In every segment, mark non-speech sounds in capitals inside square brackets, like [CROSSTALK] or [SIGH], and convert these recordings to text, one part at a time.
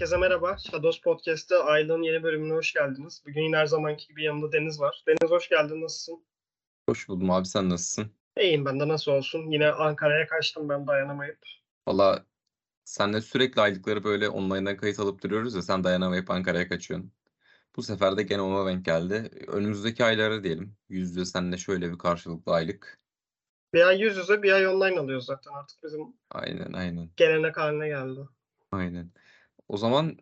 Herkese merhaba. Shadows Podcast'te Ayla'nın yeni bölümüne hoş geldiniz. Bugün yine her zamanki gibi yanımda Deniz var. Deniz hoş geldin. Nasılsın? Hoş buldum abi sen nasılsın? İyiyim ben de nasıl olsun. Yine Ankara'ya kaçtım ben dayanamayıp. Valla senle sürekli aylıkları böyle online'dan kayıt alıp duruyoruz ya sen dayanamayıp Ankara'ya kaçıyorsun. Bu sefer de gene ona denk geldi. Önümüzdeki aylara diyelim. Yüz yüze seninle şöyle bir karşılıklı aylık. Bir ay yüz yüze bir ay online alıyoruz zaten artık bizim Aynen aynen. gelenek haline geldi. Aynen. O zaman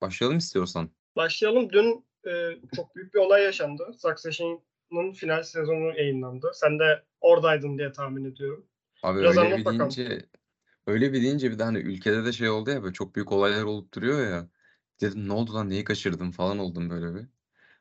başlayalım istiyorsan. Başlayalım. Dün e, çok büyük bir olay yaşandı. Succession'ın final sezonu yayınlandı. Sen de oradaydın diye tahmin ediyorum. Abi Biraz öyle bir bakalım. deyince öyle bir deyince bir de hani ülkede de şey oldu ya böyle çok büyük olaylar olup duruyor ya. Dedim ne oldu lan neyi kaçırdım falan oldum böyle bir.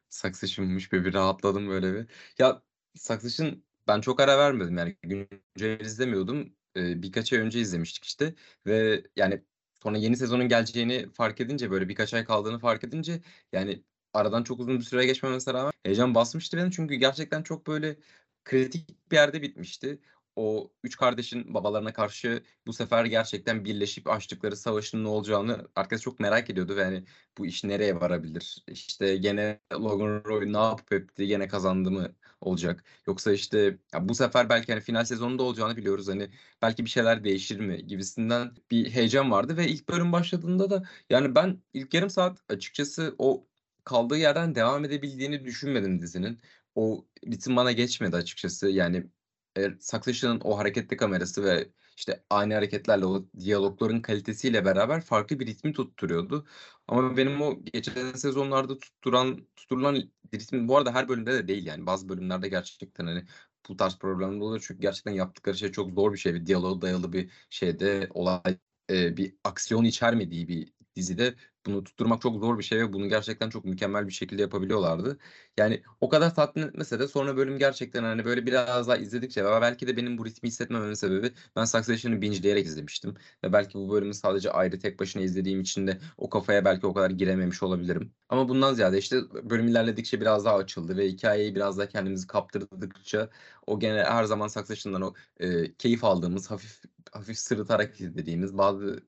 Succession'mış bir bir rahatladım böyle bir. Ya Succession ben çok ara vermedim yani güncel izlemiyordum. Ee, birkaç ay önce izlemiştik işte ve yani sonra yeni sezonun geleceğini fark edince böyle birkaç ay kaldığını fark edince yani aradan çok uzun bir süre geçmemesine rağmen heyecan basmıştı beni çünkü gerçekten çok böyle kritik bir yerde bitmişti. O üç kardeşin babalarına karşı bu sefer gerçekten birleşip açtıkları savaşın ne olacağını herkes çok merak ediyordu ve hani bu iş nereye varabilir? İşte gene Logan Roy ne yapıp etti gene kazandı mı olacak? Yoksa işte ya bu sefer belki hani final sezonunda olacağını biliyoruz. Hani belki bir şeyler değişir mi gibisinden bir heyecan vardı ve ilk bölüm başladığında da yani ben ilk yarım saat açıkçası o kaldığı yerden devam edebildiğini düşünmedim dizinin. O ritim bana geçmedi açıkçası. Yani e, Succession'ın o hareketli kamerası ve işte aynı hareketlerle o diyalogların kalitesiyle beraber farklı bir ritmi tutturuyordu. Ama benim o geçen sezonlarda tutturan tutturulan ritmin bu arada her bölümde de değil yani bazı bölümlerde gerçekten hani bu tarz problemler oluyor çünkü gerçekten yaptıkları şey çok zor bir şey bir diyaloğa dayalı bir şeyde olay e, bir aksiyon içermediği bir dizide bunu tutturmak çok zor bir şey ve bunu gerçekten çok mükemmel bir şekilde yapabiliyorlardı. Yani o kadar tatmin etmese de sonra bölüm gerçekten hani böyle biraz daha izledikçe ve belki de benim bu ritmi hissetmememin sebebi ben Succession'ı bingeleyerek izlemiştim. Ve belki bu bölümü sadece ayrı tek başına izlediğim için de o kafaya belki o kadar girememiş olabilirim. Ama bundan ziyade işte bölüm ilerledikçe biraz daha açıldı ve hikayeyi biraz daha kendimizi kaptırdıkça o gene her zaman Succession'dan o e, keyif aldığımız hafif hafif sırıtarak izlediğimiz bazı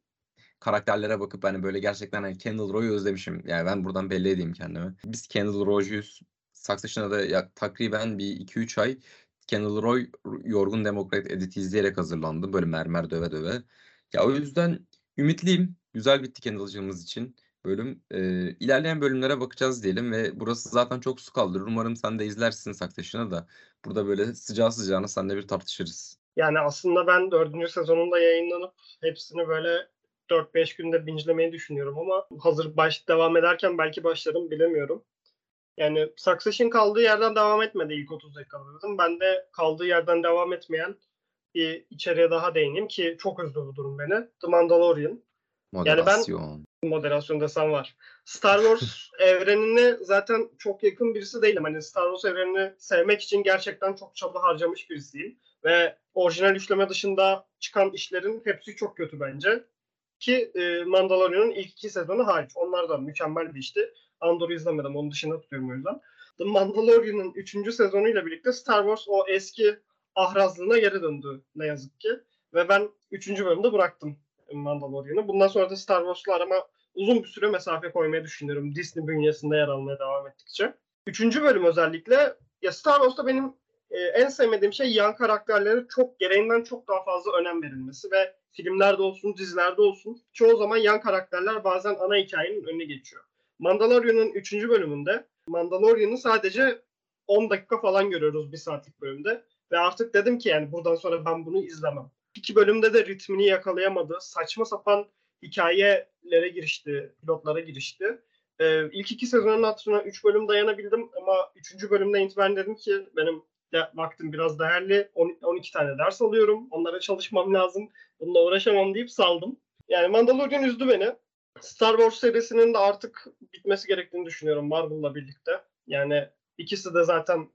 karakterlere bakıp hani böyle gerçekten hani Kendall Roy'u özlemişim. Yani ben buradan belli edeyim kendime. Biz Kendall Roy'cuyuz. Succession'a da ya, takriben bir 2-3 ay Kendall Roy Yorgun Demokrat editi izleyerek hazırlandım. Böyle mermer döve döve. Ya o yüzden ümitliyim. Güzel bitti Kendall'cığımız için bölüm. Ee, ilerleyen bölümlere bakacağız diyelim ve burası zaten çok su kaldırır. Umarım sen de izlersin Succession'ı da. Burada böyle sıcağı sıcağına seninle bir tartışırız. Yani aslında ben dördüncü sezonunda yayınlanıp hepsini böyle 4-5 günde binçlemeyi düşünüyorum ama hazır baş devam ederken belki başlarım bilemiyorum. Yani Succession kaldığı yerden devam etmedi ilk 30 dakikada. Ben de kaldığı yerden devam etmeyen bir içeriye daha değineyim ki çok üzdü bu durum beni. The Mandalorian. Moderasyon. Yani ben moderasyon desem var. Star Wars [LAUGHS] evrenine zaten çok yakın birisi değilim. Hani Star Wars evrenini sevmek için gerçekten çok çaba harcamış birisiyim. Ve orijinal üçleme dışında çıkan işlerin hepsi çok kötü bence. Ki e, Mandalorian'ın ilk iki sezonu hariç. Onlar da mükemmel bir işti. Andor'u izlemedim. Onun dışında tutuyorum o yüzden. The Mandalorian'ın üçüncü sezonuyla birlikte Star Wars o eski ahrazlığına geri döndü ne yazık ki. Ve ben üçüncü bölümde bıraktım Mandalorian'ı. Bundan sonra da Star Wars'la arama uzun bir süre mesafe koymayı düşünüyorum. Disney bünyesinde yer almaya devam ettikçe. Üçüncü bölüm özellikle ya Star Wars'ta benim e, en sevmediğim şey yan karakterlere çok gereğinden çok daha fazla önem verilmesi ve filmlerde olsun, dizilerde olsun çoğu zaman yan karakterler bazen ana hikayenin önüne geçiyor. Mandalorian'ın 3. bölümünde Mandalorian'ı sadece 10 dakika falan görüyoruz bir saatlik bölümde. Ve artık dedim ki yani buradan sonra ben bunu izlemem. İki bölümde de ritmini yakalayamadı. Saçma sapan hikayelere girişti, pilotlara girişti. Ee, ilk iki sezonun hatırına 3 bölüm dayanabildim ama 3. bölümde itibaren dedim ki benim vaktim biraz değerli. 12 tane ders alıyorum. Onlara çalışmam lazım. Bununla uğraşamam deyip saldım. Yani Mandalorian üzdü beni. Star Wars serisinin de artık bitmesi gerektiğini düşünüyorum Marvel'la birlikte. Yani ikisi de zaten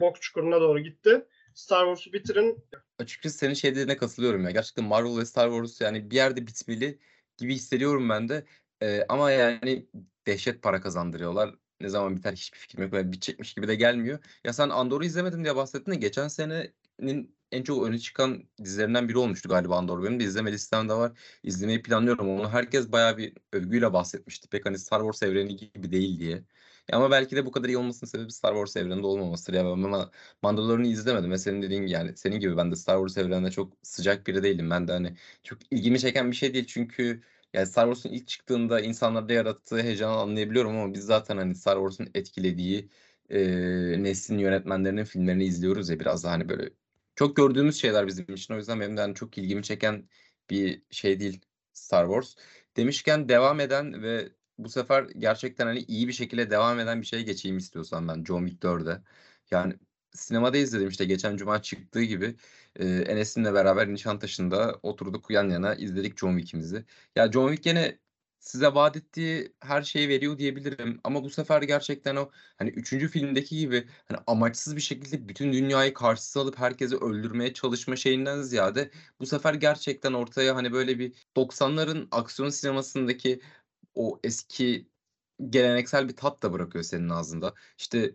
bok çukuruna doğru gitti. Star Wars'u bitirin. Açıkçası senin şeylerine katılıyorum ya. Gerçekten Marvel ve Star Wars yani bir yerde bitmeli gibi hissediyorum ben de. Ee, ama yani dehşet para kazandırıyorlar. Ne zaman biter hiçbir fikrim yok. Böyle bitecekmiş gibi de gelmiyor. Ya sen Andor'u izlemedim diye bahsettin de geçen senenin en çok öne çıkan dizilerinden biri olmuştu galiba Andor. Benim de izleme listemde var. İzlemeyi planlıyorum. Onu herkes bayağı bir övgüyle bahsetmişti. Pek hani Star Wars evreni gibi değil diye. Ama belki de bu kadar iyi olmasının sebebi Star Wars evreninde olmamasıdır. Ya ben ama Mandalorian'ı izlemedim ve senin dediğin yani senin gibi ben de Star Wars evrenine çok sıcak biri değilim. Ben de hani çok ilgimi çeken bir şey değil çünkü yani Star Wars'un ilk çıktığında insanlarda yarattığı heyecanı anlayabiliyorum ama biz zaten hani Star Wars'un etkilediği e, neslin yönetmenlerinin filmlerini izliyoruz ya biraz da hani böyle çok gördüğümüz şeyler bizim için. O yüzden benim de hani çok ilgimi çeken bir şey değil Star Wars. Demişken devam eden ve bu sefer gerçekten hani iyi bir şekilde devam eden bir şeye geçeyim istiyorsan ben John Wick 4'e. Yani sinemada izledim işte geçen cuma çıktığı gibi e, Enes'imle beraber Nişantaşı'nda oturduk yan yana izledik John Wick'imizi. Ya John Wick gene size vaat ettiği her şeyi veriyor diyebilirim ama bu sefer gerçekten o hani üçüncü filmdeki gibi hani amaçsız bir şekilde bütün dünyayı karşısına alıp herkesi öldürmeye çalışma şeyinden ziyade bu sefer gerçekten ortaya hani böyle bir 90'ların aksiyon sinemasındaki o eski geleneksel bir tat da bırakıyor senin ağzında. İşte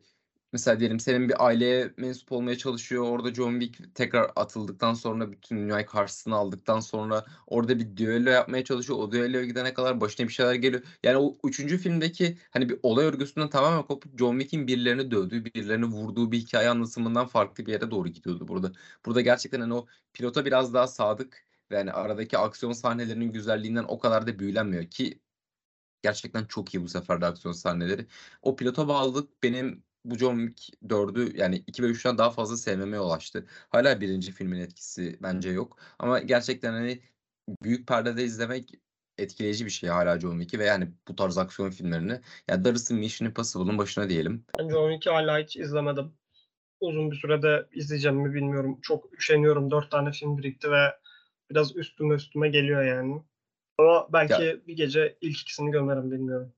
mesela diyelim senin bir aileye mensup olmaya çalışıyor. Orada John Wick tekrar atıldıktan sonra bütün dünyayı karşısına aldıktan sonra orada bir düello yapmaya çalışıyor. O düelloya gidene kadar başına bir şeyler geliyor. Yani o üçüncü filmdeki hani bir olay örgüsünden tamamen kopup John Wick'in birilerini dövdüğü, birilerini vurduğu bir hikaye anlatımından farklı bir yere doğru gidiyordu burada. Burada gerçekten hani o pilota biraz daha sadık ve yani aradaki aksiyon sahnelerinin güzelliğinden o kadar da büyülenmiyor ki gerçekten çok iyi bu sefer de aksiyon sahneleri. O pilota bağlılık benim bu John Wick 4'ü yani 2 ve 3'ten daha fazla sevmeme yol açtı. Hala birinci filmin etkisi bence yok. Ama gerçekten hani büyük perdede izlemek etkileyici bir şey hala John Wick'i ve yani bu tarz aksiyon filmlerini. Yani darısı Mission Impossible'ın başına diyelim. Ben John Wick'i hala hiç izlemedim. Uzun bir sürede izleyeceğim mi bilmiyorum. Çok üşeniyorum. Dört tane film birikti ve biraz üstüme üstüme geliyor yani. Ama belki Ya- bir gece ilk ikisini gömerim bilmiyorum.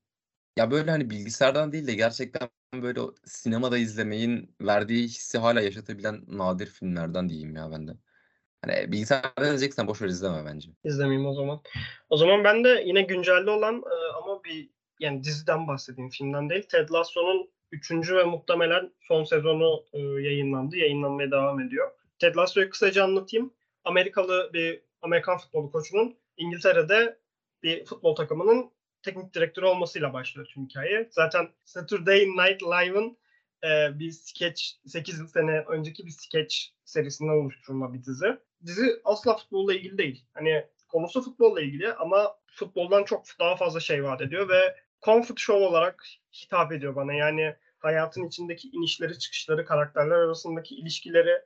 Ya böyle hani bilgisayardan değil de gerçekten böyle o sinemada izlemeyin verdiği hissi hala yaşatabilen nadir filmlerden diyeyim ya ben de. Hani bilgisayarda izleyeceksen boş ver izleme bence. İzlemeyeyim o zaman. O zaman ben de yine güncelde olan e, ama bir yani diziden bahsedeyim filmden değil. Ted Lasso'nun 3. ve muhtemelen son sezonu e, yayınlandı. Yayınlanmaya devam ediyor. Ted Lasso'yu kısaca anlatayım. Amerikalı bir Amerikan futbolu koçunun İngiltere'de bir futbol takımının teknik direktörü olmasıyla başlıyor tüm hikaye. Zaten Saturday Night Live'ın e, bir sketch 8 sene önceki bir sketch serisinden oluşturulma bir dizi. Dizi asla futbolla ilgili değil. Hani konusu futbolla ilgili ama futboldan çok daha fazla şey vaat ediyor ve comfort show olarak hitap ediyor bana. Yani hayatın içindeki inişleri çıkışları, karakterler arasındaki ilişkileri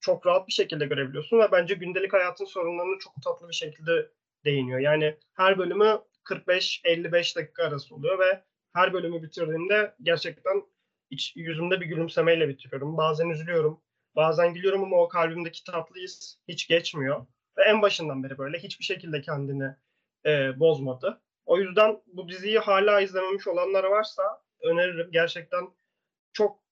çok rahat bir şekilde görebiliyorsun ve bence gündelik hayatın sorunlarını çok tatlı bir şekilde değiniyor. Yani her bölümü 45-55 dakika arası oluyor ve her bölümü bitirdiğimde gerçekten iç, yüzümde bir gülümsemeyle bitiriyorum. Bazen üzülüyorum, bazen gülüyorum ama o kalbimdeki tatlı his hiç geçmiyor. Ve en başından beri böyle hiçbir şekilde kendini e, bozmadı. O yüzden bu diziyi hala izlememiş olanlar varsa öneririm. Gerçekten çok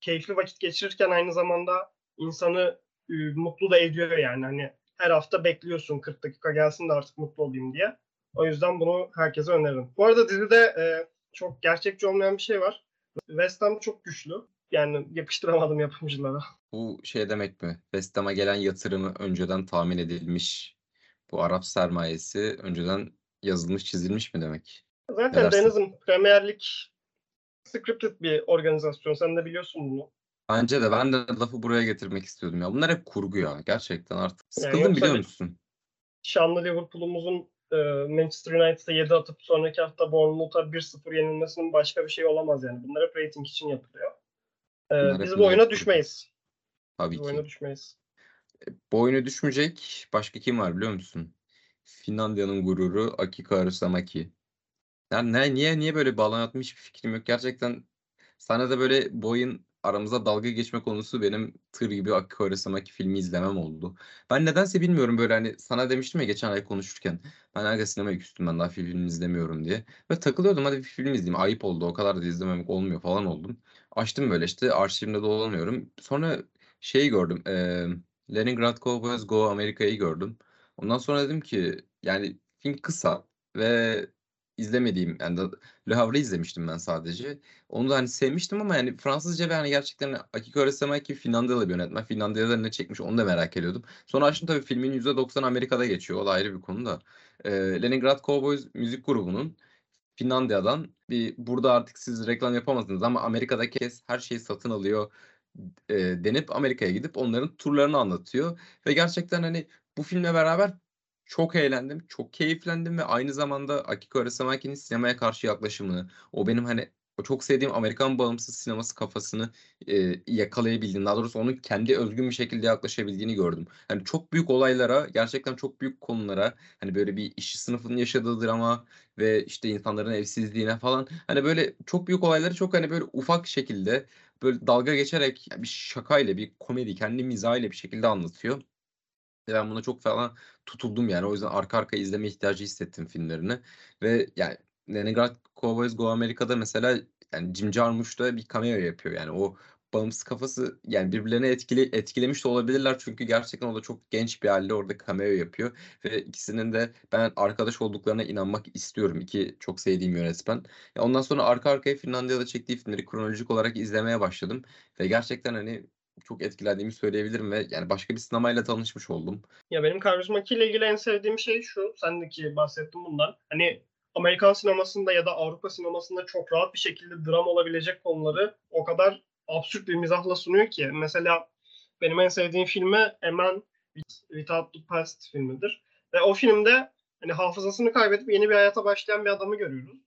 keyifli vakit geçirirken aynı zamanda insanı e, mutlu da ediyor yani. Hani her hafta bekliyorsun 40 dakika gelsin de artık mutlu olayım diye. O yüzden bunu herkese öneririm. Bu arada dizide e, çok gerçekçi olmayan bir şey var. West Ham çok güçlü. Yani yapıştıramadım yapımcılara. Bu şey demek mi? West Ham'a gelen yatırımı önceden tahmin edilmiş. Bu Arap sermayesi önceden yazılmış çizilmiş mi demek? Zaten? Deniz'in Premier Lig scripted bir organizasyon. Sen de biliyorsun bunu. Bence de ben de lafı buraya getirmek istiyordum ya. Bunlar hep kurgu ya. Gerçekten artık. Sıkıldım yoksa biliyor musun? Şanlı Liverpool'umuzun e, Manchester United'a 7 atıp sonraki hafta Bournemouth'a 1-0 yenilmesinin başka bir şey olamaz yani. Bunlar hep rating için yapılıyor. E, Bunlar biz bu oyuna millet düşmeyiz. Tabii Biz bu ki. oyuna düşmeyiz. Bu oyunu düşmeyecek. Başka kim var biliyor musun? Finlandiya'nın gururu Akiko Arusamaki. Yani ne, niye niye böyle bağlanatım hiçbir fikrim yok. Gerçekten sana da böyle bu oyun aramıza dalga geçme konusu benim tır gibi Akiko Arusamaki filmi izlemem oldu. Ben nedense bilmiyorum böyle hani sana demiştim ya geçen ay konuşurken. Ben aga sinemaya küstüm ben daha film izlemiyorum diye. Ve takılıyordum hadi bir film izleyeyim. Ayıp oldu o kadar da izlememek olmuyor falan oldum. Açtım böyle işte arşivimde dolanıyorum. Sonra şeyi gördüm. eee Leningrad Cowboys Go Amerika'yı gördüm. Ondan sonra dedim ki yani film kısa ve izlemediğim yani Le Havre'ı izlemiştim ben sadece. Onu da hani sevmiştim ama yani Fransızca ve hani gerçekten Akiko Kaurismäki Finlandiyalı bir yönetmen. Finlandiya'da ne çekmiş onu da merak ediyordum. Sonra açtım tabii filmin %90 Amerika'da geçiyor. O da ayrı bir konu da. Ee, Leningrad Cowboys müzik grubunun Finlandiya'dan bir burada artık siz reklam yapamazsınız ama Amerika'daki herkes her şeyi satın alıyor e, denip Amerika'ya gidip onların turlarını anlatıyor. Ve gerçekten hani bu filmle beraber çok eğlendim, çok keyiflendim ve aynı zamanda Akiko Kaurismäki'nin sinemaya karşı yaklaşımını, o benim hani o çok sevdiğim Amerikan bağımsız sineması kafasını e, yakalayabildiğini, daha doğrusu onun kendi özgün bir şekilde yaklaşabildiğini gördüm. Yani çok büyük olaylara, gerçekten çok büyük konulara, hani böyle bir işçi sınıfının yaşadığı drama ve işte insanların evsizliğine falan, hani böyle çok büyük olayları çok hani böyle ufak şekilde böyle dalga geçerek bir şakayla, bir komedi, kendi mizahıyla bir şekilde anlatıyor. Ben buna çok falan tutuldum yani. O yüzden arka arkaya izleme ihtiyacı hissettim filmlerini. Ve yani Leningrad Cowboys Go Amerika'da mesela yani Jim Jarmusch da bir cameo yapıyor. Yani o bağımsız kafası yani birbirlerine etkili etkilemiş de olabilirler. Çünkü gerçekten o da çok genç bir halde orada cameo yapıyor. Ve ikisinin de ben arkadaş olduklarına inanmak istiyorum. İki çok sevdiğim yönetmen. Ya ondan sonra arka arkaya Finlandiya'da çektiği filmleri kronolojik olarak izlemeye başladım. Ve gerçekten hani çok etkilendiğimi söyleyebilirim ve yani başka bir sinemayla tanışmış oldum. Ya benim Kaurismäki ile ilgili en sevdiğim şey şu. Sen de ki bahsettin bundan. Hani Amerikan sinemasında ya da Avrupa sinemasında çok rahat bir şekilde dram olabilecek konuları o kadar absürt bir mizahla sunuyor ki. Mesela benim en sevdiğim filmi A Man Without the Past filmidir. Ve o filmde hani hafızasını kaybedip yeni bir hayata başlayan bir adamı görüyoruz.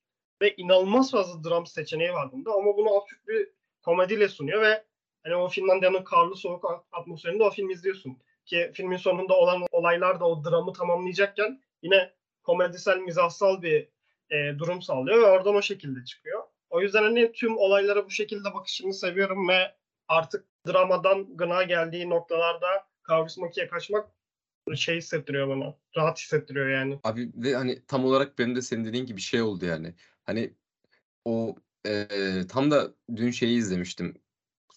Ve inanılmaz fazla dram seçeneği var bunda ama bunu absürt bir komediyle sunuyor ve hani o Finlandiya'nın karlı soğuk atmosferinde o filmi izliyorsun. Ki filmin sonunda olan olaylar da o dramı tamamlayacakken yine komedisel, mizahsal bir e, durum sağlıyor ve oradan o şekilde çıkıyor. O yüzden hani tüm olaylara bu şekilde bakışını seviyorum ve artık dramadan gına geldiği noktalarda Kaurismäki'ye kaçmak şey hissettiriyor bana. Rahat hissettiriyor yani. Abi ve hani tam olarak benim de senin dediğin gibi şey oldu yani. Hani o e, tam da dün şeyi izlemiştim.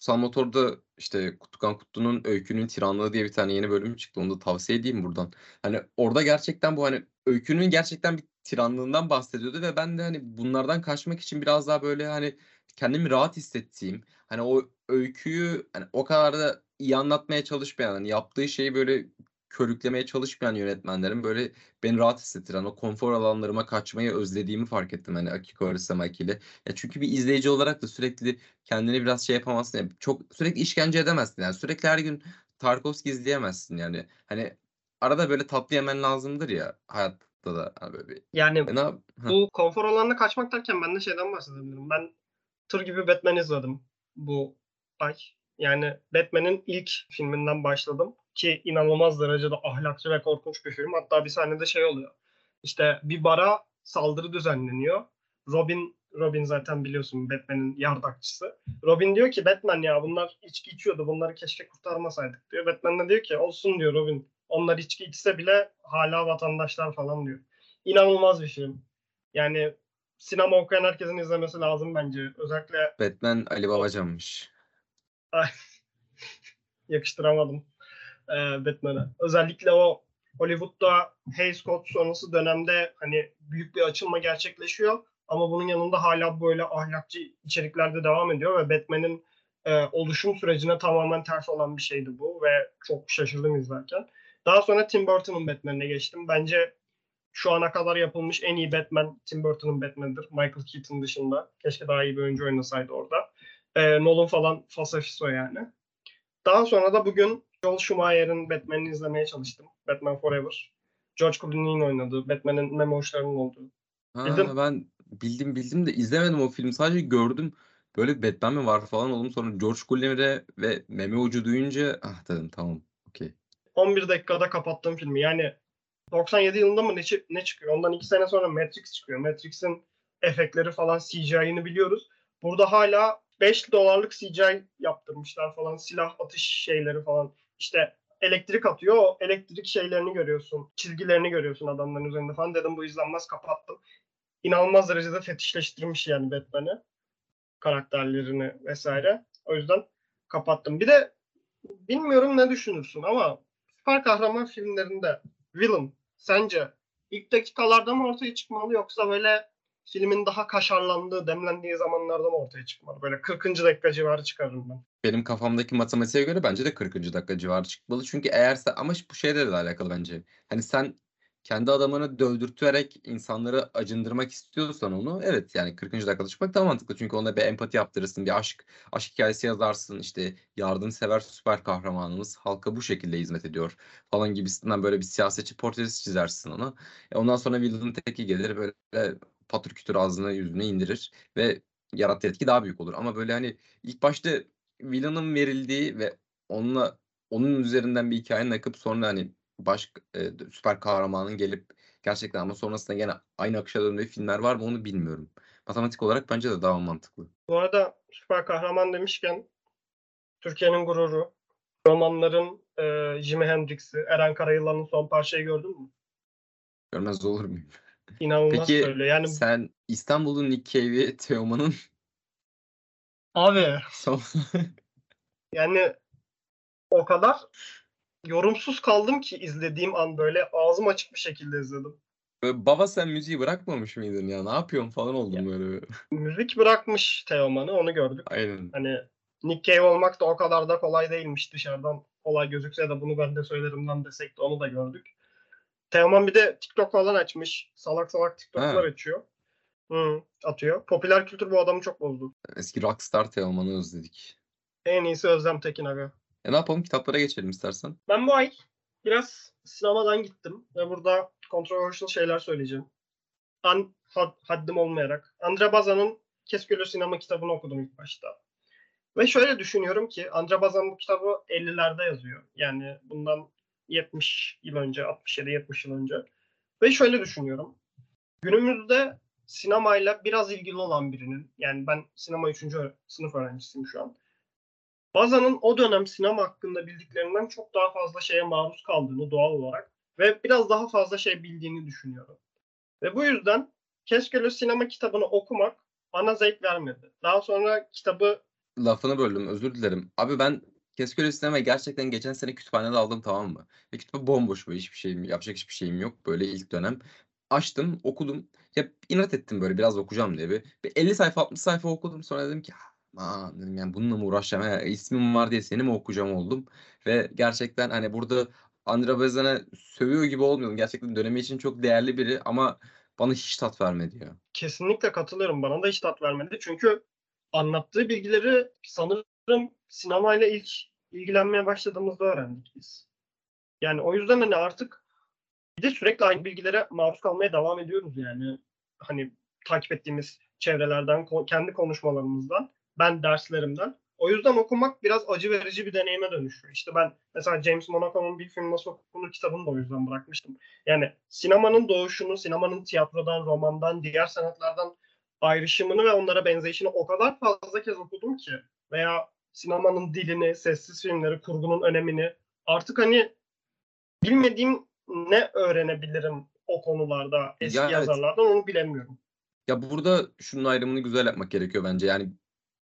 Kutsal Motor'da işte Kutlukan Kutlu'nun Öykünün Tiranlığı diye bir tane yeni bölüm çıktı. Onu da tavsiye edeyim buradan. Hani orada gerçekten bu hani Öykünün gerçekten bir tiranlığından bahsediyordu ve ben de hani bunlardan kaçmak için biraz daha böyle hani kendimi rahat hissettiğim hani o öyküyü hani o kadar da iyi anlatmaya çalışmayan hani yaptığı şeyi böyle körüklemeye çalışmayan yönetmenlerin böyle beni rahat hissettiren o konfor alanlarıma kaçmayı özlediğimi fark ettim hani Akiko Arasama ile. Ya çünkü bir izleyici olarak da sürekli kendini biraz şey yapamazsın. Yani çok sürekli işkence edemezsin. Yani sürekli her gün Tarkovski izleyemezsin yani. Hani arada böyle tatlı yemen lazımdır ya hayatta da hani böyle bir. Yani E, ne bu konfor alanına kaçmak derken ben de şeyden bahsedebilirim. Ben tır gibi Batman izledim bu ay. Yani Batman'in ilk filminden başladım ki inanılmaz derecede ahlakçı ve korkunç bir film. Hatta bir sahnede şey oluyor. İşte bir bara saldırı düzenleniyor. Robin Robin zaten biliyorsun Batman'in yardakçısı. Robin diyor ki Batman ya bunlar içki içiyordu. Bunları keşke kurtarmasaydık diyor. Batman de diyor ki olsun diyor Robin. Onlar içki içse bile hala vatandaşlar falan diyor. İnanılmaz bir film. Yani sinema okuyan herkesin izlemesi lazım bence. Özellikle Batman Ali Babacan'mış. [LAUGHS] yakıştıramadım e, Batman'e. Özellikle o Hollywood'da Hays Code sonrası dönemde hani büyük bir açılma gerçekleşiyor. Ama bunun yanında hala böyle ahlakçı içeriklerde devam ediyor ve Batman'in e, oluşum sürecine tamamen ters olan bir şeydi bu ve çok şaşırdım izlerken. Daha sonra Tim Burton'un Batman'ine geçtim. Bence şu ana kadar yapılmış en iyi Batman Tim Burton'un Batman'dir. Michael Keaton dışında. Keşke daha iyi bir oyuncu oynasaydı orada. E, Nolan falan fasafiso yani. Daha sonra da bugün Joel Schumacher'ın Batman'ini izlemeye çalıştım. Batman Forever. George Clooney'in oynadığı, Batman'in memo uçlarının olduğu. Ha, Bildim. ben bildim bildim de izlemedim o filmi. Sadece gördüm. Böyle Batman mi var falan oldum. Sonra George Clooney'e ve meme ucu duyunca ah dedim tamam okey. 11 dakikada kapattım filmi. Yani 97 yılında mı ne, ne çıkıyor? Ondan 2 sene sonra Matrix çıkıyor. Matrix'in efektleri falan CGI'ını biliyoruz. Burada hala 5 dolarlık CGI yaptırmışlar falan. Silah atış şeyleri falan. İşte elektrik atıyor. O elektrik şeylerini görüyorsun. Çizgilerini görüyorsun adamların üzerinde falan. Dedim bu izlenmez kapattım. İnanılmaz derecede fetişleştirmiş yani Batman'i. Karakterlerini vesaire. O yüzden kapattım. Bir de bilmiyorum ne düşünürsün ama süper kahraman filmlerinde villain sence ilk dakikalarda mı ortaya çıkmalı yoksa böyle filmin daha kaşarlandığı, demlendiği zamanlardan ortaya çıkmalı. Böyle 40. dakika civarı çıkarırım ben. Benim kafamdaki matematiğe göre bence de 40. dakika civarı çıkmalı. Çünkü eğer sen ama bu şeyle de alakalı bence. Hani sen kendi adamını dövdürterek insanları acındırmak istiyorsan onu evet yani 40. dakikada çıkmak daha mantıklı. Çünkü ona bir empati yaptırırsın, bir aşk aşk hikayesi yazarsın. işte yardımsever süper kahramanımız halka bu şekilde hizmet ediyor falan gibisinden böyle bir siyasetçi portresi çizersin ona. E ondan sonra villain'ın teki gelir böyle patır kütür ağzına yüzüne indirir ve yarattığı etki daha büyük olur. Ama böyle hani ilk başta villain'ın verildiği ve onunla onun üzerinden bir hikayenin akıp sonra hani baş e, süper kahramanın gelip gerçekten ama sonrasında gene aynı akışa döndüğü filmler var mı onu bilmiyorum. Matematik olarak bence de daha mantıklı. Bu arada süper kahraman demişken Türkiye'nin gururu romanların e, Jimi Hendrix'i, Eren Karayılan'ın son parçayı gördün mü? Görmez olur muyum? İnanılmaz Peki söylüyor. Yani sen İstanbul'un Nick Cave'i Teoman'ın abi [LAUGHS] yani o kadar yorumsuz kaldım ki izlediğim an böyle ağzım açık bir şekilde izledim. Böyle, baba sen müziği bırakmamış mıydın ya? Ne yapıyorsun falan oldum böyle. Müzik bırakmış Teoman'ı onu gördük. Aynen. Hani Nick Cave olmak da o kadar da kolay değilmiş dışarıdan. Kolay gözükse de bunu ben de söylerimden desek de onu da gördük. Teoman bir de TikTok falan açmış. Salak salak TikTok'lar açıyor. Hı, atıyor. Popüler kültür bu adamı çok bozdu. Eski rockstar Teoman'ı özledik. En iyisi Özlem Tekin abi. E ne yapalım kitaplara geçelim istersen. Ben bu ay biraz sinemadan gittim ve burada controversial şeyler söyleyeceğim. An, had- haddim olmayarak. Andre Bazan'ın Keskölü Sinema kitabını okudum ilk başta. Ve şöyle düşünüyorum ki Andre Bazan bu kitabı 50'lerde yazıyor. Yani bundan 70 yıl önce, 67-70 yıl önce. Ve şöyle düşünüyorum. Günümüzde sinemayla biraz ilgili olan birinin, yani ben sinema 3. sınıf öğrencisiyim şu an. Bazan'ın o dönem sinema hakkında bildiklerinden çok daha fazla şeye maruz kaldığını doğal olarak ve biraz daha fazla şey bildiğini düşünüyorum. Ve bu yüzden Keşkölü sinema kitabını okumak bana zevk vermedi. Daha sonra kitabı Lafını böldüm özür dilerim. Abi ben Kesköy Sinema gerçekten geçen sene kütüphanede aldım tamam mı? Ve kütüphane bomboş böyle hiçbir şeyim yapacak hiçbir şeyim yok böyle ilk dönem. Açtım okudum. Ya inat ettim böyle biraz okuyacağım diye. Bir, bir 50 sayfa 60 sayfa okudum sonra dedim ki aman dedim yani bununla mı uğraşacağım? Ha, ismim var diye seni mi okuyacağım oldum. Ve gerçekten hani burada Andra Bazan'a sövüyor gibi olmuyorum. Gerçekten dönemi için çok değerli biri ama bana hiç tat vermedi ya. kesinlikle katılıyorum. Bana da hiç tat vermedi. Çünkü anlattığı bilgileri sanırım sinemayla ilk ilgilenmeye başladığımızda öğrendik biz. Yani o yüzden hani artık bir de sürekli aynı bilgilere maruz kalmaya devam ediyoruz yani. Hani takip ettiğimiz çevrelerden, kendi konuşmalarımızdan, ben derslerimden. O yüzden okumak biraz acı verici bir deneyime dönüşüyor. İşte ben mesela James Monaco'nun Bir Film Nasıl Okunur kitabını da o yüzden bırakmıştım. Yani sinemanın doğuşunu, sinemanın tiyatrodan, romandan, diğer sanatlardan ayrışımını ve onlara benzeyişini o kadar fazla kez okudum ki veya sinemanın dilini, sessiz filmleri, kurgunun önemini artık hani bilmediğim ne öğrenebilirim o konularda eski Ya evet. yazarlardan onu bilemiyorum. Ya burada şunun ayrımını güzel yapmak gerekiyor bence. Yani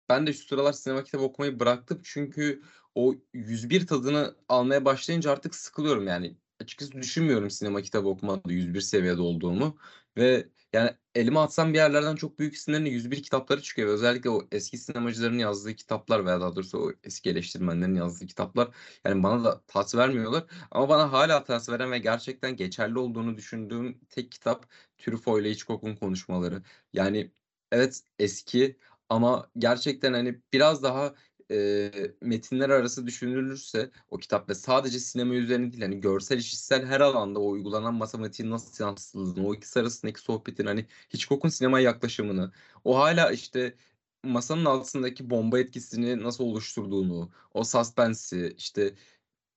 ben de şu sıralar sinema kitabı okumayı bıraktım çünkü o 101 tadını almaya başlayınca artık sıkılıyorum yani. Açıkçası düşünmüyorum sinema kitabı okumada 101 seviyede olduğumu ve yani elime atsam bir yerlerden çok büyük isimlerin 101 kitapları çıkıyor. Özellikle o eski sinemacıların yazdığı kitaplar veya daha doğrusu o eski eleştirmenlerin yazdığı kitaplar yani bana da tat vermiyorlar. Ama bana hala tat veren ve gerçekten geçerli olduğunu düşündüğüm tek kitap Truffaut ile Hitchcock'un konuşmaları. Yani evet eski ama gerçekten hani biraz daha e, metinler arası düşünülürse o kitap ve sadece sinema üzerine değil hani görsel işitsel her alanda o uygulanan matematiğin nasıl yansıtıldığını o ikisi arasındaki sohbetin hani Hitchcock'un sinemaya yaklaşımını o hala işte masanın altındaki bomba etkisini nasıl oluşturduğunu o suspense'i işte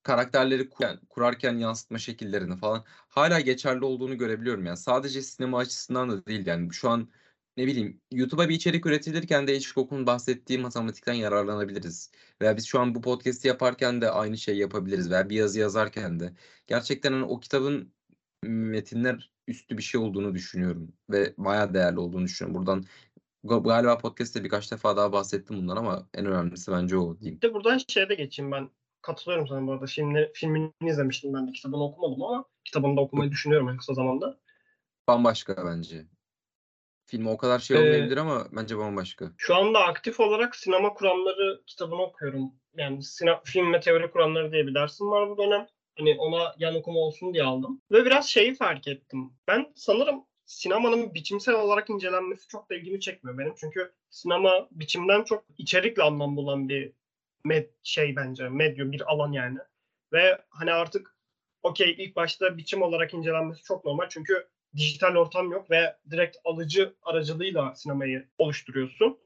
karakterleri kur- kurarken yansıtma şekillerini falan hala geçerli olduğunu görebiliyorum. Yani sadece sinema açısından da değil yani şu an ne bileyim YouTube'a bir içerik üretilirken de Hitchcock'un bahsettiği matematikten yararlanabiliriz. Veya biz şu an bu podcast'i yaparken de aynı şeyi yapabiliriz veya bir yazı yazarken de. Gerçekten hani o kitabın metinler üstü bir şey olduğunu düşünüyorum ve bayağı değerli olduğunu düşünüyorum. Buradan ga- galiba podcast'te birkaç defa daha bahsettim bundan ama en önemlisi bence o diyeyim. Bir de buradan şeye de geçeyim ben. Katılıyorum sana bu arada. Filmini, filmini izlemiştim ben de. Kitabını okumadım ama kitabını da okumayı düşünüyorum en kısa zamanda. Bambaşka bence. Filmi o kadar şey Ee, olmayabilir ama bence bambaşka. Şu anda aktif olarak sinema kuramları kitabını okuyorum. Yani sina- film ve teori kuramları diye bir dersim var bu dönem. Hani ona yan okuma olsun diye aldım. Ve biraz şeyi fark ettim. Ben sanırım sinemanın biçimsel olarak incelenmesi çok da ilgimi çekmiyor benim. Çünkü sinema biçimden çok içerikle anlam bulan bir med şey bence. Medyum bir alan yani. Ve hani artık okey ilk başta biçim olarak incelenmesi çok normal. Çünkü dijital ortam yok ve direkt alıcı aracılığıyla sinemayı oluşturuyorsun.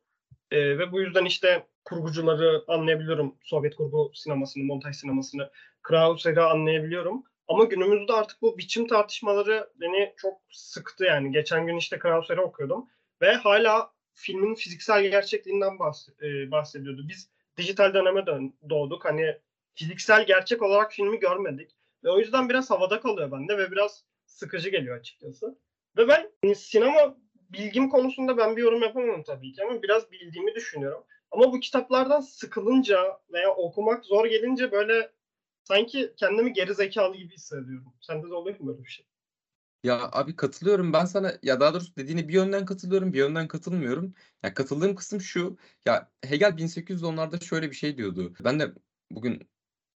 Ee, ve bu yüzden işte kurgucuları anlayabiliyorum. Sovyet kurgu sinemasını, montaj sinemasını, Krauser'i anlayabiliyorum. Ama günümüzde artık bu biçim tartışmaları beni çok sıktı yani. Geçen gün işte Krauser'i okuyordum ve hala filmin fiziksel gerçekliğinden bahs- e, bahsediyordu. Biz dijital döneme dön- doğduk. Hani fiziksel gerçek olarak filmi görmedik. Ve o yüzden biraz havada kalıyor bende ve biraz sıkıcı geliyor açıkçası. Ve ben hani sinema bilgim konusunda ben bir yorum yapamam tabii ki ama biraz bildiğimi düşünüyorum. Ama bu kitaplardan sıkılınca veya okumak zor gelince böyle sanki kendimi geri zekalı gibi hissediyorum. Sende de oluyor mu böyle bir şey? Ya abi katılıyorum ben sana ya daha doğrusu dediğine bir yönden katılıyorum bir yönden katılmıyorum. Ya katıldığım kısım şu ya Hegel 1810'larda şöyle bir şey diyordu. Ben de bugün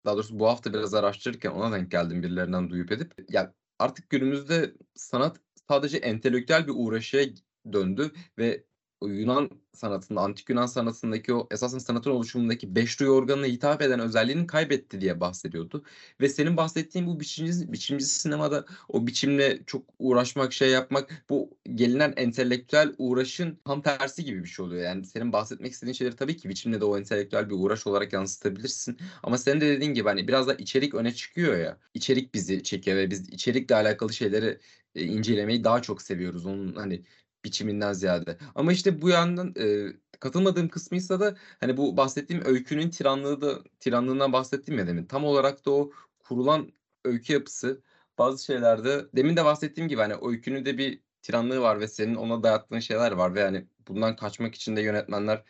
daha doğrusu bu hafta biraz araştırırken ona denk geldim birilerinden duyup edip. Ya artık günümüzde sanat sadece entelektüel bir uğraşıya döndü ve Yunan sanatında, antik Yunan sanatındaki o esasın sanatın oluşumundaki beş duyu organına hitap eden özelliğini kaybetti diye bahsediyordu. Ve senin bahsettiğin bu biçimci, biçimci sinemada o biçimle çok uğraşmak, şey yapmak bu gelinen entelektüel uğraşın tam tersi gibi bir şey oluyor. Yani senin bahsetmek istediğin şeyleri tabii ki biçimle de o entelektüel bir uğraş olarak yansıtabilirsin. Ama senin de dediğin gibi hani biraz da içerik öne çıkıyor ya. İçerik bizi çekiyor ve biz içerikle alakalı şeyleri e, incelemeyi daha çok seviyoruz. Onun hani biçiminden ziyade. Ama işte bu yandan e, katılmadığım kısmıysa da hani bu bahsettiğim öykünün tiranlığı da tiranlığından bahsettim ya demin. Tam olarak da o kurulan öykü yapısı bazı şeylerde demin de bahsettiğim gibi hani öykünün de bir tiranlığı var ve senin ona dayattığın şeyler var ve hani bundan kaçmak için de yönetmenler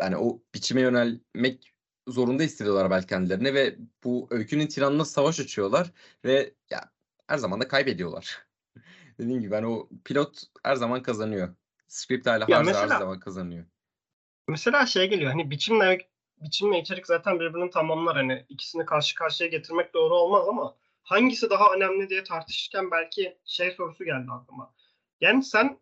yani o biçime yönelmek zorunda hissediyorlar belki kendilerine ve bu öykünün tiranına savaş açıyorlar ve ya her zaman da kaybediyorlar. Dediğim gibi hani o pilot her zaman kazanıyor. Script hala her, her mesela- zaman kazanıyor. Mesela şey geliyor hani biçimle biçimle içerik zaten birbirini tamamlar hani ikisini karşı karşıya getirmek doğru olmaz ama hangisi daha önemli diye tartışırken belki şey sorusu geldi aklıma. Yani sen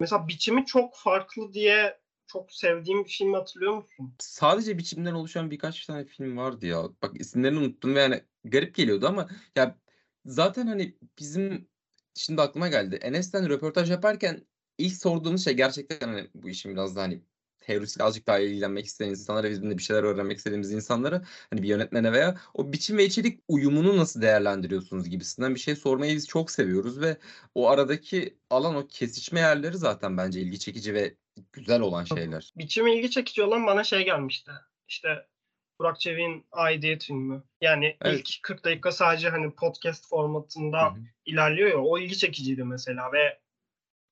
mesela biçimi çok farklı diye çok sevdiğin bir filmi hatırlıyor musun? Sadece biçimden oluşan birkaç tane film vardı ya. Bak isimlerini unuttum ve yani garip geliyordu ama ya zaten hani bizim şimdi aklıma geldi. Enes'ten röportaj yaparken ilk sorduğumuz şey gerçekten hani bu işin biraz da hani teorisiyle azıcık daha ilgilenmek isteyen insanlara bizim de bir şeyler öğrenmek istediğimiz insanlara hani bir yönetmene veya o biçim ve içerik uyumunu nasıl değerlendiriyorsunuz gibisinden bir şey sormayı biz çok seviyoruz ve o aradaki alan o kesişme yerleri zaten bence ilgi çekici ve güzel olan şeyler. Biçimi ilgi çekici olan bana şey gelmişti. İşte Burak Çevik'in Aidiyet filmi. Yani Evet. ilk 40 dakika sadece hani podcast formatında Hı hı. ilerliyor ya o ilgi çekiciydi mesela ve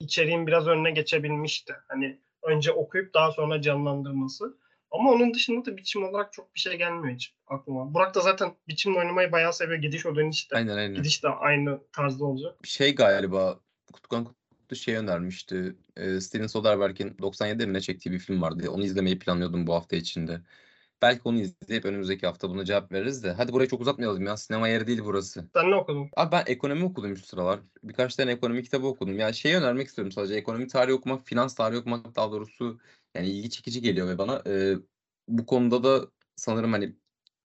içeriğin biraz önüne geçebilmişti. Hani önce okuyup daha sonra canlandırması. Ama onun dışında da biçim olarak çok bir şey gelmiyor hiç aklıma. Burak da zaten biçimle oynamayı bayağı seviyor. Gidiş o dönüş de. Aynen aynen. Gidiş de aynı tarzda olacak. Şey galiba Kutkan Kutlu şey önermişti. Ee, Steven Soderbergh'in 97'de mi ne çektiği bir film vardı. Onu izlemeyi planlıyordum bu hafta içinde. Belki onu izleyip önümüzdeki hafta buna cevap veririz de. Hadi burayı çok uzatmayalım ya. Sinema yeri değil burası. Sen ne okudun? Abi ben ekonomi okudum şu sıralar. Birkaç tane ekonomi kitabı okudum. Ya şeyi önermek istiyorum sadece. Ekonomi tarihi okumak, finans tarihi okumak daha doğrusu yani ilgi çekici geliyor ve bana e, bu konuda da sanırım hani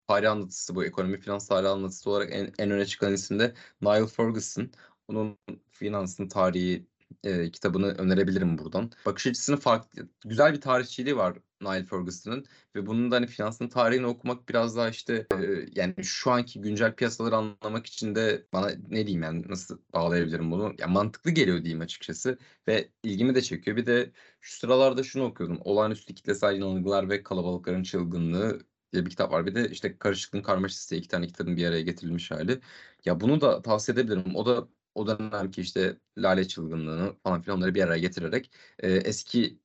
tarih anlatısı bu ekonomi finans tarihi anlatısı olarak en, en öne çıkan isim de Niall Ferguson. Onun finansın tarihi e, kitabını önerebilirim buradan. Bakış açısını farklı, güzel bir tarihçiliği var Niall Ferguson'ın ve bunun da hani finansın tarihini okumak biraz daha işte e, yani şu anki güncel piyasaları anlamak için de bana ne diyeyim yani nasıl bağlayabilirim bunu? Ya mantıklı geliyor diyeyim açıkçası ve ilgimi de çekiyor. Bir de şu sıralarda şunu okuyordum. Olağanüstü kitlesel yanılgılar ve kalabalıkların çılgınlığı diye bir kitap var. Bir de işte Karışıklığın Karmaşası diye iki tane kitabın bir araya getirilmiş hali. Ya bunu da tavsiye edebilirim. O da o dönemki işte Lale Çılgınlığını falan filan onları bir araya getirerek e, eski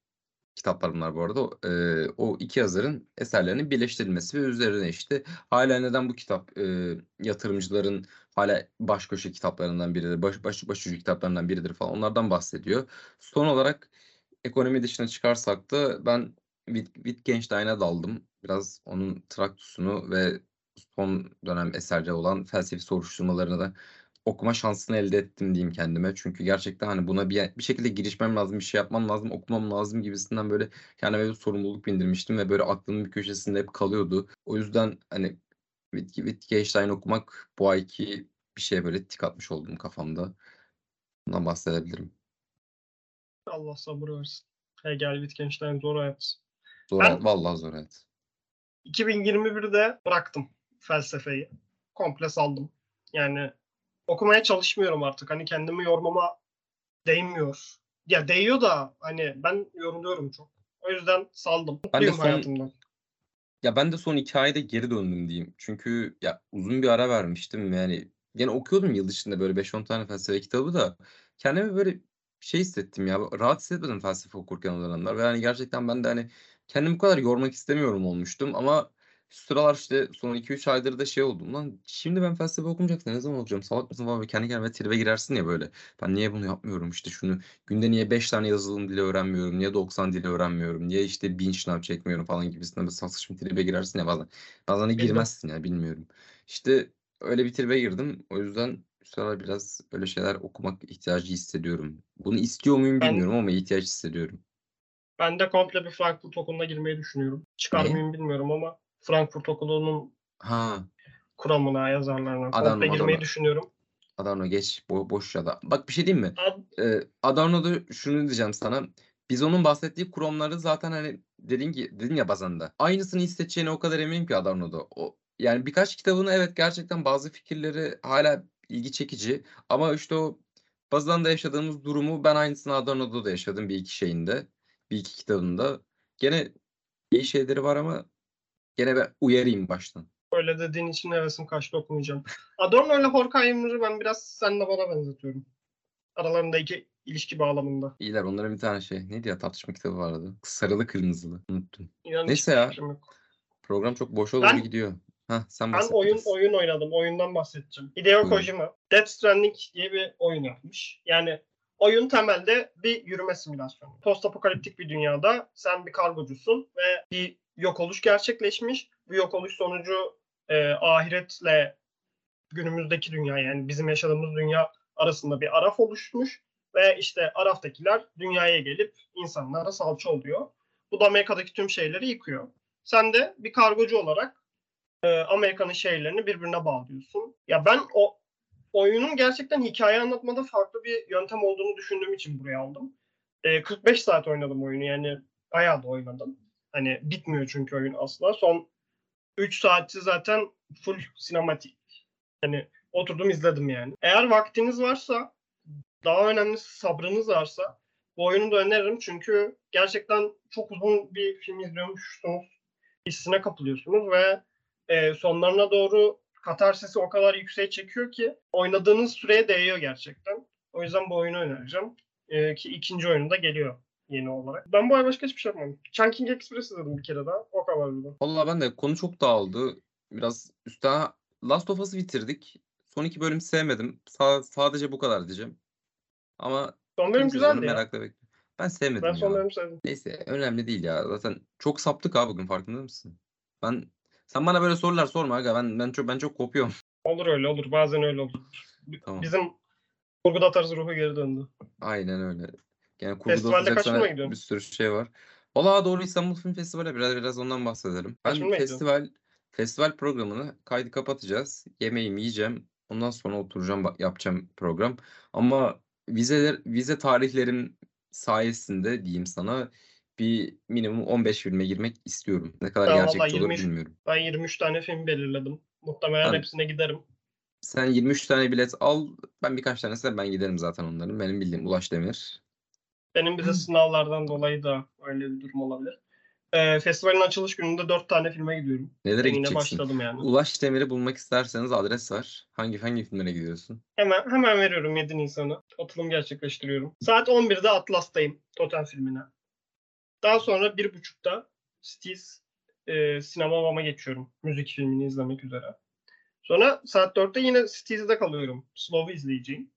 kitaplar bunlar bu arada. E, o iki yazarın eserlerinin birleştirilmesi ve üzerine işte hala neden bu kitap e, yatırımcıların hala baş köşe kitaplarından biridir, baş, baş, başucu kitaplarından biridir falan onlardan bahsediyor. Son olarak ekonomi dışına çıkarsak da ben Witt Wittgenstein'e daldım. Biraz onun Traktus'unu ve son dönem eserleri olan felsefi soruşturmalarını da okuma şansını elde ettim diyeyim kendime. Çünkü gerçekten hani buna bir, bir şekilde girişmem lazım, bir şey yapmam lazım, okumam lazım gibisinden böyle kendime bir sorumluluk bindirmiştim ve böyle aklımın bir köşesinde hep kalıyordu. O yüzden hani Witt- Wittgenstein okumak bu ayki bir şeye böyle tik atmış oldum kafamda. Bundan bahsedebilirim. Allah sabır versin. Hegel, Wittgenstein zor hayat. Zor Ben- hayat, vallahi zor hayat. 2021'de bıraktım felsefeyi. Komple saldım. Yani okumaya çalışmıyorum artık. Hani kendimi yormama değmiyor. Ya değiyor da hani ben yoruluyorum çok. O yüzden saldım. Ben de son- hayatımdan. Ya ben de son iki ayda geri döndüm diyeyim. Çünkü ya uzun bir ara vermiştim. Yani gene okuyordum yıl dışında böyle 5-10 tane felsefe kitabı da kendimi böyle şey hissettim ya. Rahat hissetmedim felsefe okurken o dönemler. Ve hani gerçekten ben de hani kendimi bu kadar yormak istemiyorum olmuştum. Ama sıralar işte son 2-3 aydır da şey oldum. Lan şimdi ben felsefe okumayacak ne zaman okuyacağım? Salak mısın. Böyle kendi kendime tribe girersin ya böyle. Ben niye bunu yapmıyorum işte şunu. Günde niye 5 tane yazılım dili öğrenmiyorum? Niye 90 dili öğrenmiyorum? Niye işte 1000 şınav çekmiyorum falan gibisinden bir saçma tribe girersin ya bazen. Bazen de girmezsin ya bilmiyorum. İşte öyle bir tribe girdim. O yüzden sıralar biraz öyle şeyler okumak ihtiyacı hissediyorum. Bunu istiyor muyum bilmiyorum ama ihtiyaç hissediyorum. Ben de komple bir Frankfurt okuluna girmeyi düşünüyorum. Çıkar mıyım bilmiyorum ama Frankfurt okulunun Ha kuramına, yazarlarına Adamım, komple girmeyi adamım. düşünüyorum. Adorno geç bo boş ya da. Bak bir şey diyeyim mi? Ad- Ee, Adorno'da şunu diyeceğim sana. Biz onun bahsettiği kuramları zaten hani dedin ki dedin ya bazen de. Aynısını hissedeceğine o kadar eminim ki Adorno'da. O yani birkaç kitabını evet gerçekten bazı fikirleri hala ilgi çekici ama işte o bazen de yaşadığımız durumu ben aynısını Adorno'da da yaşadım bir iki şeyinde. Bir iki kitabında. Gene iyi şeyleri var ama gene ben uyarayım baştan. Öyle dediğin için hevesim kaçtı okumayacağım. Adorno ile Horkheimer'ı ben biraz sen de bana benzetiyorum. Aralarındaki ilişki bağlamında. İyiler onların bir tane şey. Neydi ya tartışma kitabı vardı. Sarılı kırmızılı. Unuttum. İnan Neyse ya. Program çok boşa Ben- doğru gidiyor. Heh, sen Ben oyun oyun oynadım. Oyundan bahsedeceğim. Hideo Buyurun. Kojima Death Stranding diye bir oyun yapmış. Yani oyun temelde bir yürüme simülasyonu. Postapokaliptik bir dünyada sen bir kargocusun ve bir yok oluş gerçekleşmiş. Bu yok oluş sonucu e, ahiretle günümüzdeki dünya yani bizim yaşadığımız dünya arasında bir araf oluşmuş ve işte araftakiler dünyaya gelip insanlara salça oluyor. Bu da Amerika'daki tüm şeyleri yıkıyor. Sen de bir kargocu olarak e, Amerika'nın şehirlerini birbirine bağlıyorsun. Ya ben o oyunun gerçekten hikaye anlatmada farklı bir yöntem olduğunu düşündüğüm için buraya aldım. E, 45 saat oynadım oyunu yani bayağı da oynadım. Hani bitmiyor çünkü oyun asla. Son 3 saati zaten full sinematik. Hani oturdum izledim yani. Eğer vaktiniz varsa daha önemlisi sabrınız varsa bu oyunu da öneririm çünkü gerçekten çok uzun bir film izliyormuşsunuz hissine kapılıyorsunuz ve e, sonlarına doğru katarsisi o kadar yüksek çekiyor ki oynadığınız süreye değiyor gerçekten. O yüzden bu oyunu önereceğim. E, ki ikinci oyunu da geliyor yeni olarak. Ben bu ay başka hiçbir şey yapmadım. Chunking Express izledim bir kere daha. O kadar bir de. Vallahi ben de konu çok dağıldı. Biraz üstten Last of Us'ı bitirdik. Son iki bölüm sevmedim. Sa- sadece bu kadar diyeceğim. Ama Son bölüm güzeldi ya. merakla bekliyorum. Ben sevmedim Ben son ya. bölümü sevdim. Neyse önemli değil ya. Zaten çok saptık ha bugün farkında mısın? Ben sen bana böyle sorular sorma aga. Ben ben çok ben çok kopuyorum. [LAUGHS] Olur öyle olur. Bazen öyle olur. Tamam. Bizim kurguda tarzı ruhu geri döndü. Aynen öyle. Yani kurguda Festivalde kaç gidiyorsun? bir sürü şey var. Valla doğru İstanbul Film Festivali biraz biraz ondan bahsedelim. Ben filme gidiyorsun? festival festival programını kaydı kapatacağız. Yemeğimi yiyeceğim. Ondan sonra oturacağım yapacağım program. Ama vizeler vize tarihlerim sayesinde diyeyim sana bir minimum 15 filme girmek istiyorum. Ne kadar Ben gerçekçi olur 23 bilmiyorum. Ben 23 tane film belirledim. Muhtemelen Ben- hepsine giderim. Sen 23 tane bilet al. Ben birkaç tanesine ben giderim zaten onların. Benim bildiğim Ulaş Demir. Benim bir de sınavlardan dolayı da öyle bir durum olabilir. Ee, festivalin açılış gününde 4 tane filme gidiyorum. Nelere yine gideceksin? başladım yani. Ulaş Demir'i bulmak isterseniz adres var. Hangi hangi filmlere gidiyorsun? Hemen hemen veriyorum 7 Nisan'ı. Atılım gerçekleştiriyorum. Saat 11'de Atlas'tayım Totem filmine. Daha sonra 1.30'da Stiz e, sinema mama geçiyorum. Müzik filmini izlemek üzere. Sonra saat 4'te yine Stiz'de kalıyorum. Slow'u izleyeceğim.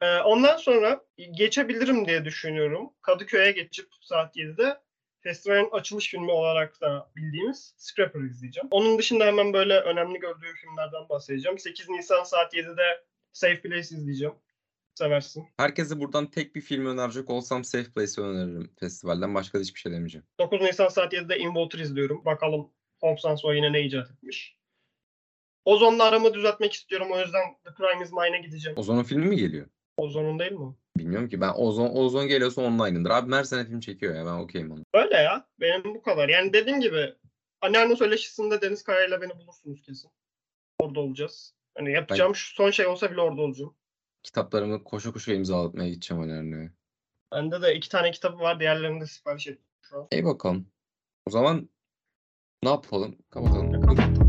Ee, ondan sonra geçebilirim diye düşünüyorum. Kadıköy'e geçip saat 7'de festivalin açılış filmi olarak da bildiğimiz Scrapper izleyeceğim. Onun dışında hemen böyle önemli gördüğüm filmlerden bahsedeceğim. 8 Nisan saat 7'de Safe Place izleyeceğim. Seversin. Herkese buradan tek bir film önerecek olsam Safe Place'i öneririm festivalden. Başka da hiçbir şey demeyeceğim. 9 Nisan saat 7'de In Water izliyorum. Bakalım Tom Sanso yine ne icat etmiş. Ozon'la aramı düzeltmek istiyorum. O yüzden The Crime Is Mine'e gideceğim. Ozon'un filmi mi geliyor? Ozon'un değil mi? Bilmiyorum ki. Ben Ozon Ozon geliyorsa online'ındır. Abi her sene film çekiyor ya. Ben okeyim ona. Öyle ya. Benim bu kadar. Yani dediğim gibi anneanne söyleşisinde Deniz Kaya'yla beni bulursunuz kesin. Orada olacağız. Hani yapacağım şu son şey olsa bile orada olacağım. Kitaplarımı koşa koşa imzalatmaya gideceğim Alerne'ye. Bende de iki tane kitabı var. Diğerlerini de sipariş ettim şu an. İyi bakalım. O zaman ne yapalım? Kapatalım. Kapatalım.